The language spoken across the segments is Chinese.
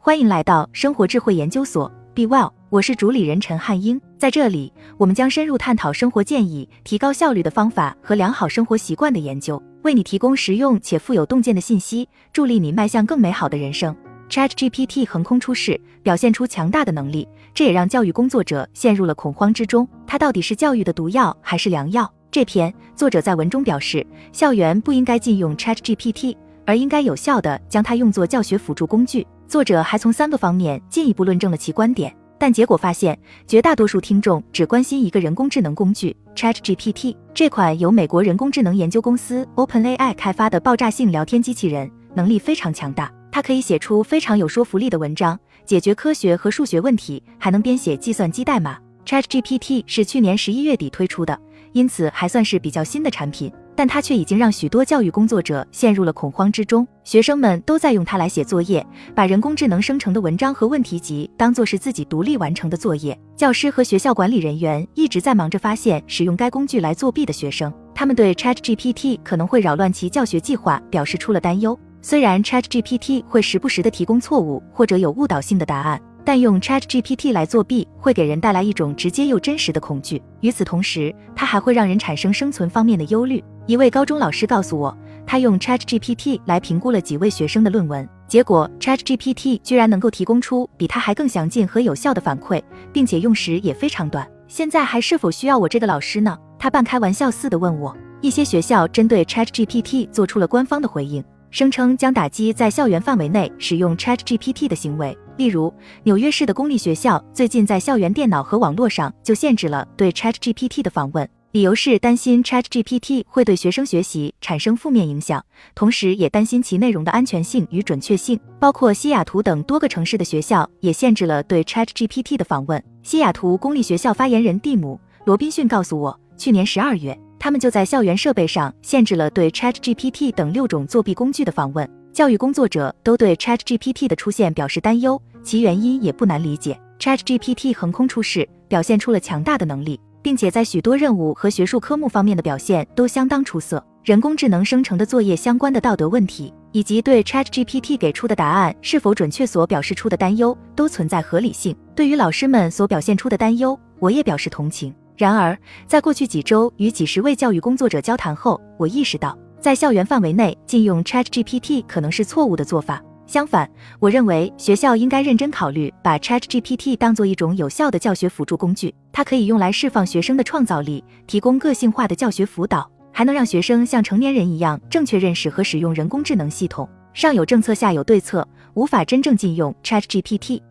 欢迎来到生活智慧研究所，Be Well，我是主理人陈汉英。在这里，我们将深入探讨生活建议、提高效率的方法和良好生活习惯的研究，为你提供实用且富有洞见的信息，助力你迈向更美好的人生。ChatGPT 横空出世，表现出强大的能力，这也让教育工作者陷入了恐慌之中。它到底是教育的毒药还是良药？这篇作者在文中表示，校园不应该禁用 ChatGPT，而应该有效地将它用作教学辅助工具。作者还从三个方面进一步论证了其观点，但结果发现，绝大多数听众只关心一个人工智能工具 ChatGPT。这款由美国人工智能研究公司 OpenAI 开发的爆炸性聊天机器人，能力非常强大。它可以写出非常有说服力的文章，解决科学和数学问题，还能编写计算机代码。ChatGPT 是去年十一月底推出的，因此还算是比较新的产品，但它却已经让许多教育工作者陷入了恐慌之中。学生们都在用它来写作业，把人工智能生成的文章和问题集当做是自己独立完成的作业。教师和学校管理人员一直在忙着发现使用该工具来作弊的学生，他们对 ChatGPT 可能会扰乱其教学计划表示出了担忧。虽然 ChatGPT 会时不时的提供错误或者有误导性的答案，但用 ChatGPT 来作弊会给人带来一种直接又真实的恐惧。与此同时，它还会让人产生生存方面的忧虑。一位高中老师告诉我，他用 ChatGPT 来评估了几位学生的论文，结果 ChatGPT 居然能够提供出比他还更详尽和有效的反馈，并且用时也非常短。现在还是否需要我这个老师呢？他半开玩笑似的问我。一些学校针对 ChatGPT 做出了官方的回应。声称将打击在校园范围内使用 ChatGPT 的行为。例如，纽约市的公立学校最近在校园电脑和网络上就限制了对 ChatGPT 的访问，理由是担心 ChatGPT 会对学生学习产生负面影响，同时也担心其内容的安全性与准确性。包括西雅图等多个城市的学校也限制了对 ChatGPT 的访问。西雅图公立学校发言人蒂姆·罗宾逊告诉我，去年十二月。他们就在校园设备上限制了对 ChatGPT 等六种作弊工具的访问。教育工作者都对 ChatGPT 的出现表示担忧，其原因也不难理解。ChatGPT 横空出世，表现出了强大的能力，并且在许多任务和学术科目方面的表现都相当出色。人工智能生成的作业相关的道德问题，以及对 ChatGPT 给出的答案是否准确所表示出的担忧，都存在合理性。对于老师们所表现出的担忧，我也表示同情。然而，在过去几周与几十位教育工作者交谈后，我意识到，在校园范围内禁用 ChatGPT 可能是错误的做法。相反，我认为学校应该认真考虑把 ChatGPT 当做一种有效的教学辅助工具。它可以用来释放学生的创造力，提供个性化的教学辅导，还能让学生像成年人一样正确认识和使用人工智能系统。上有政策，下有对策，无法真正禁用 ChatGPT。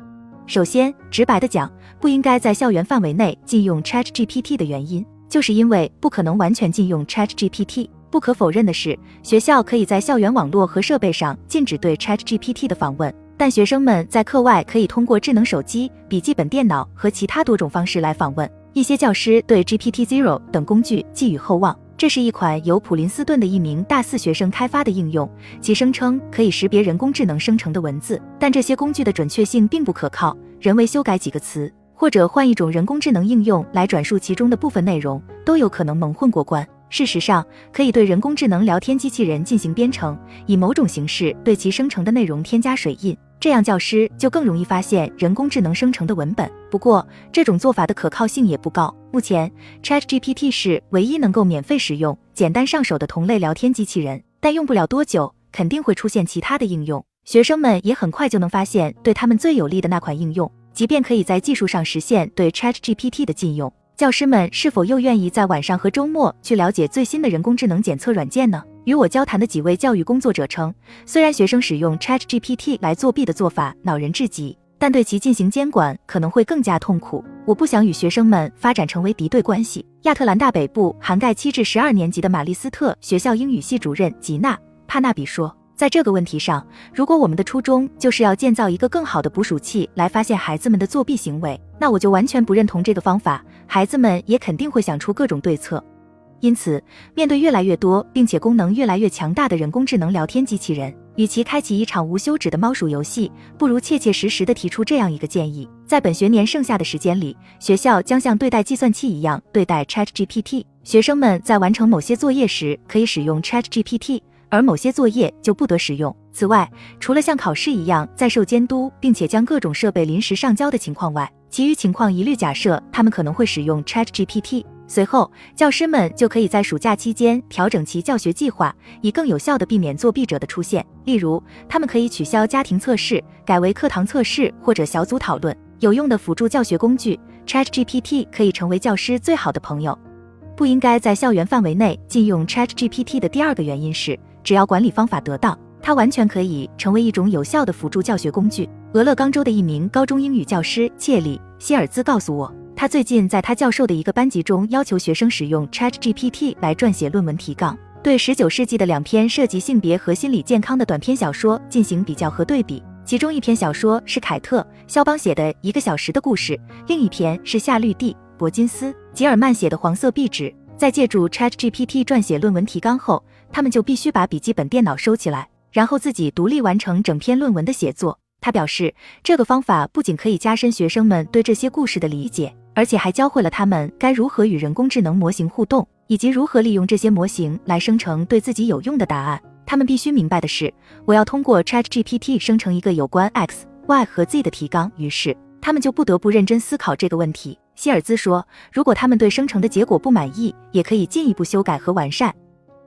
首先，直白的讲，不应该在校园范围内禁用 ChatGPT 的原因，就是因为不可能完全禁用 ChatGPT。不可否认的是，学校可以在校园网络和设备上禁止对 ChatGPT 的访问，但学生们在课外可以通过智能手机、笔记本电脑和其他多种方式来访问。一些教师对 GPT Zero 等工具寄予厚望。这是一款由普林斯顿的一名大四学生开发的应用，其声称可以识别人工智能生成的文字，但这些工具的准确性并不可靠。人为修改几个词，或者换一种人工智能应用来转述其中的部分内容，都有可能蒙混过关。事实上，可以对人工智能聊天机器人进行编程，以某种形式对其生成的内容添加水印。这样，教师就更容易发现人工智能生成的文本。不过，这种做法的可靠性也不高。目前，ChatGPT 是唯一能够免费使用、简单上手的同类聊天机器人。但用不了多久，肯定会出现其他的应用。学生们也很快就能发现对他们最有利的那款应用。即便可以在技术上实现对 ChatGPT 的禁用，教师们是否又愿意在晚上和周末去了解最新的人工智能检测软件呢？与我交谈的几位教育工作者称，虽然学生使用 ChatGPT 来作弊的做法恼人至极，但对其进行监管可能会更加痛苦。我不想与学生们发展成为敌对关系。亚特兰大北部涵盖七至十二年级的玛丽斯特学校英语系主任吉娜·帕纳比说，在这个问题上，如果我们的初衷就是要建造一个更好的捕鼠器来发现孩子们的作弊行为，那我就完全不认同这个方法。孩子们也肯定会想出各种对策。因此，面对越来越多并且功能越来越强大的人工智能聊天机器人，与其开启一场无休止的猫鼠游戏，不如切切实实的提出这样一个建议：在本学年剩下的时间里，学校将像对待计算器一样对待 ChatGPT。学生们在完成某些作业时，可以使用 ChatGPT，而某些作业就不得使用。此外，除了像考试一样在受监督，并且将各种设备临时上交的情况外，其余情况一律假设他们可能会使用 ChatGPT。随后，教师们就可以在暑假期间调整其教学计划，以更有效地避免作弊者的出现。例如，他们可以取消家庭测试，改为课堂测试或者小组讨论。有用的辅助教学工具 ChatGPT 可以成为教师最好的朋友。不应该在校园范围内禁用 ChatGPT 的第二个原因是，只要管理方法得当，它完全可以成为一种有效的辅助教学工具。俄勒冈州的一名高中英语教师切里希尔兹告诉我。他最近在他教授的一个班级中，要求学生使用 ChatGPT 来撰写论文提纲，对十九世纪的两篇涉及性别和心理健康的短篇小说进行比较和对比。其中一篇小说是凯特·肖邦写的一个小时的故事，另一篇是夏绿蒂·伯金斯·吉尔曼写的黄色壁纸。在借助 ChatGPT 撰写论文提纲后，他们就必须把笔记本电脑收起来，然后自己独立完成整篇论文的写作。他表示，这个方法不仅可以加深学生们对这些故事的理解。而且还教会了他们该如何与人工智能模型互动，以及如何利用这些模型来生成对自己有用的答案。他们必须明白的是，我要通过 ChatGPT 生成一个有关 X、Y 和 Z 的提纲。于是，他们就不得不认真思考这个问题。希尔兹说，如果他们对生成的结果不满意，也可以进一步修改和完善。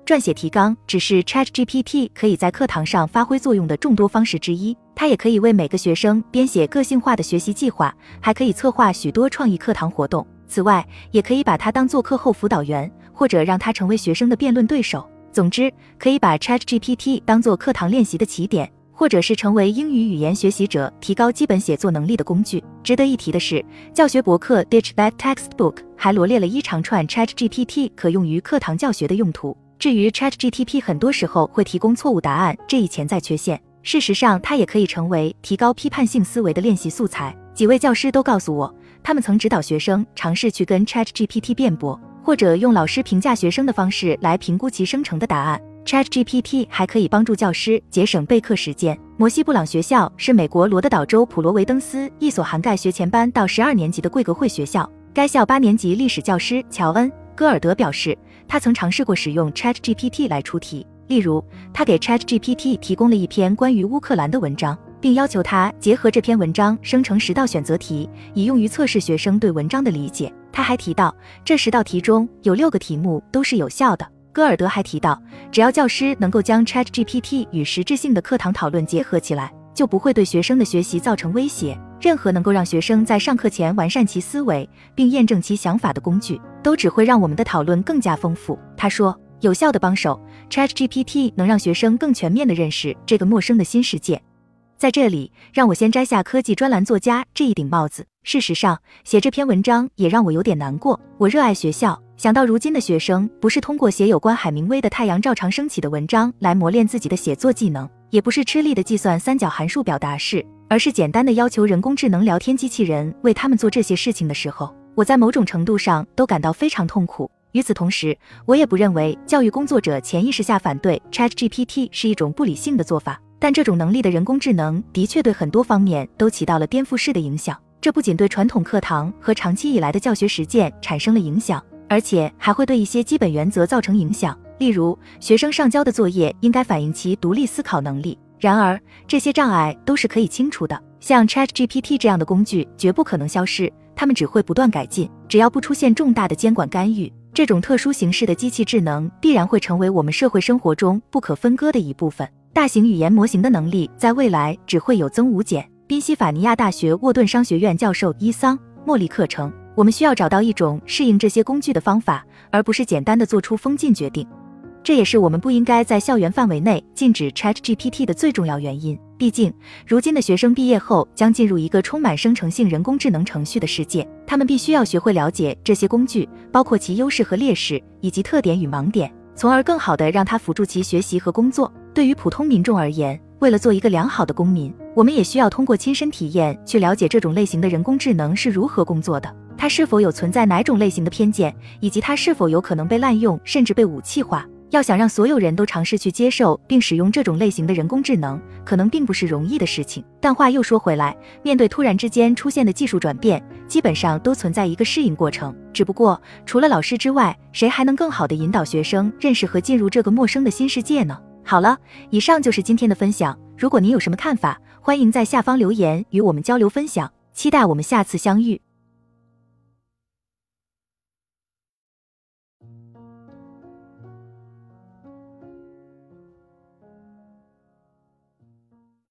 撰写提纲只是 ChatGPT 可以在课堂上发挥作用的众多方式之一。它也可以为每个学生编写个性化的学习计划，还可以策划许多创意课堂活动。此外，也可以把它当做课后辅导员，或者让它成为学生的辩论对手。总之，可以把 ChatGPT 当做课堂练习的起点，或者是成为英语语言学习者提高基本写作能力的工具。值得一提的是，教学博客 Ditch That Textbook 还罗列了一长串 ChatGPT 可用于课堂教学的用途。至于 ChatGPT 很多时候会提供错误答案这一潜在缺陷，事实上它也可以成为提高批判性思维的练习素材。几位教师都告诉我，他们曾指导学生尝试去跟 ChatGPT 辩驳，或者用老师评价学生的方式来评估其生成的答案。ChatGPT 还可以帮助教师节省备课时间。摩西布朗学校是美国罗德岛州普罗维登斯一所涵盖学前班到十二年级的贵格会学校。该校八年级历史教师乔恩·戈尔德表示。他曾尝试过使用 ChatGPT 来出题，例如，他给 ChatGPT 提供了一篇关于乌克兰的文章，并要求他结合这篇文章生成十道选择题，以用于测试学生对文章的理解。他还提到，这十道题中有六个题目都是有效的。戈尔德还提到，只要教师能够将 ChatGPT 与实质性的课堂讨论结合起来，就不会对学生的学习造成威胁。任何能够让学生在上课前完善其思维并验证其想法的工具，都只会让我们的讨论更加丰富。他说，有效的帮手 ChatGPT 能让学生更全面地认识这个陌生的新世界。在这里，让我先摘下科技专栏作家这一顶帽子。事实上，写这篇文章也让我有点难过。我热爱学校，想到如今的学生不是通过写有关海明威的《太阳照常升起》的文章来磨练自己的写作技能，也不是吃力的计算三角函数表达式。而是简单的要求人工智能聊天机器人为他们做这些事情的时候，我在某种程度上都感到非常痛苦。与此同时，我也不认为教育工作者潜意识下反对 ChatGPT 是一种不理性的做法。但这种能力的人工智能的确对很多方面都起到了颠覆式的影响。这不仅对传统课堂和长期以来的教学实践产生了影响，而且还会对一些基本原则造成影响。例如，学生上交的作业应该反映其独立思考能力。然而，这些障碍都是可以清除的。像 ChatGPT 这样的工具绝不可能消失，它们只会不断改进。只要不出现重大的监管干预，这种特殊形式的机器智能必然会成为我们社会生活中不可分割的一部分。大型语言模型的能力在未来只会有增无减。宾夕法尼亚大学沃顿商学院教授伊桑·莫利克称：“我们需要找到一种适应这些工具的方法，而不是简单的做出封禁决定。”这也是我们不应该在校园范围内禁止 ChatGPT 的最重要原因。毕竟，如今的学生毕业后将进入一个充满生成性人工智能程序的世界，他们必须要学会了解这些工具，包括其优势和劣势，以及特点与盲点，从而更好地让它辅助其学习和工作。对于普通民众而言，为了做一个良好的公民，我们也需要通过亲身体验去了解这种类型的人工智能是如何工作的，它是否有存在哪种类型的偏见，以及它是否有可能被滥用，甚至被武器化。要想让所有人都尝试去接受并使用这种类型的人工智能，可能并不是容易的事情。但话又说回来，面对突然之间出现的技术转变，基本上都存在一个适应过程。只不过，除了老师之外，谁还能更好的引导学生认识和进入这个陌生的新世界呢？好了，以上就是今天的分享。如果您有什么看法，欢迎在下方留言与我们交流分享。期待我们下次相遇。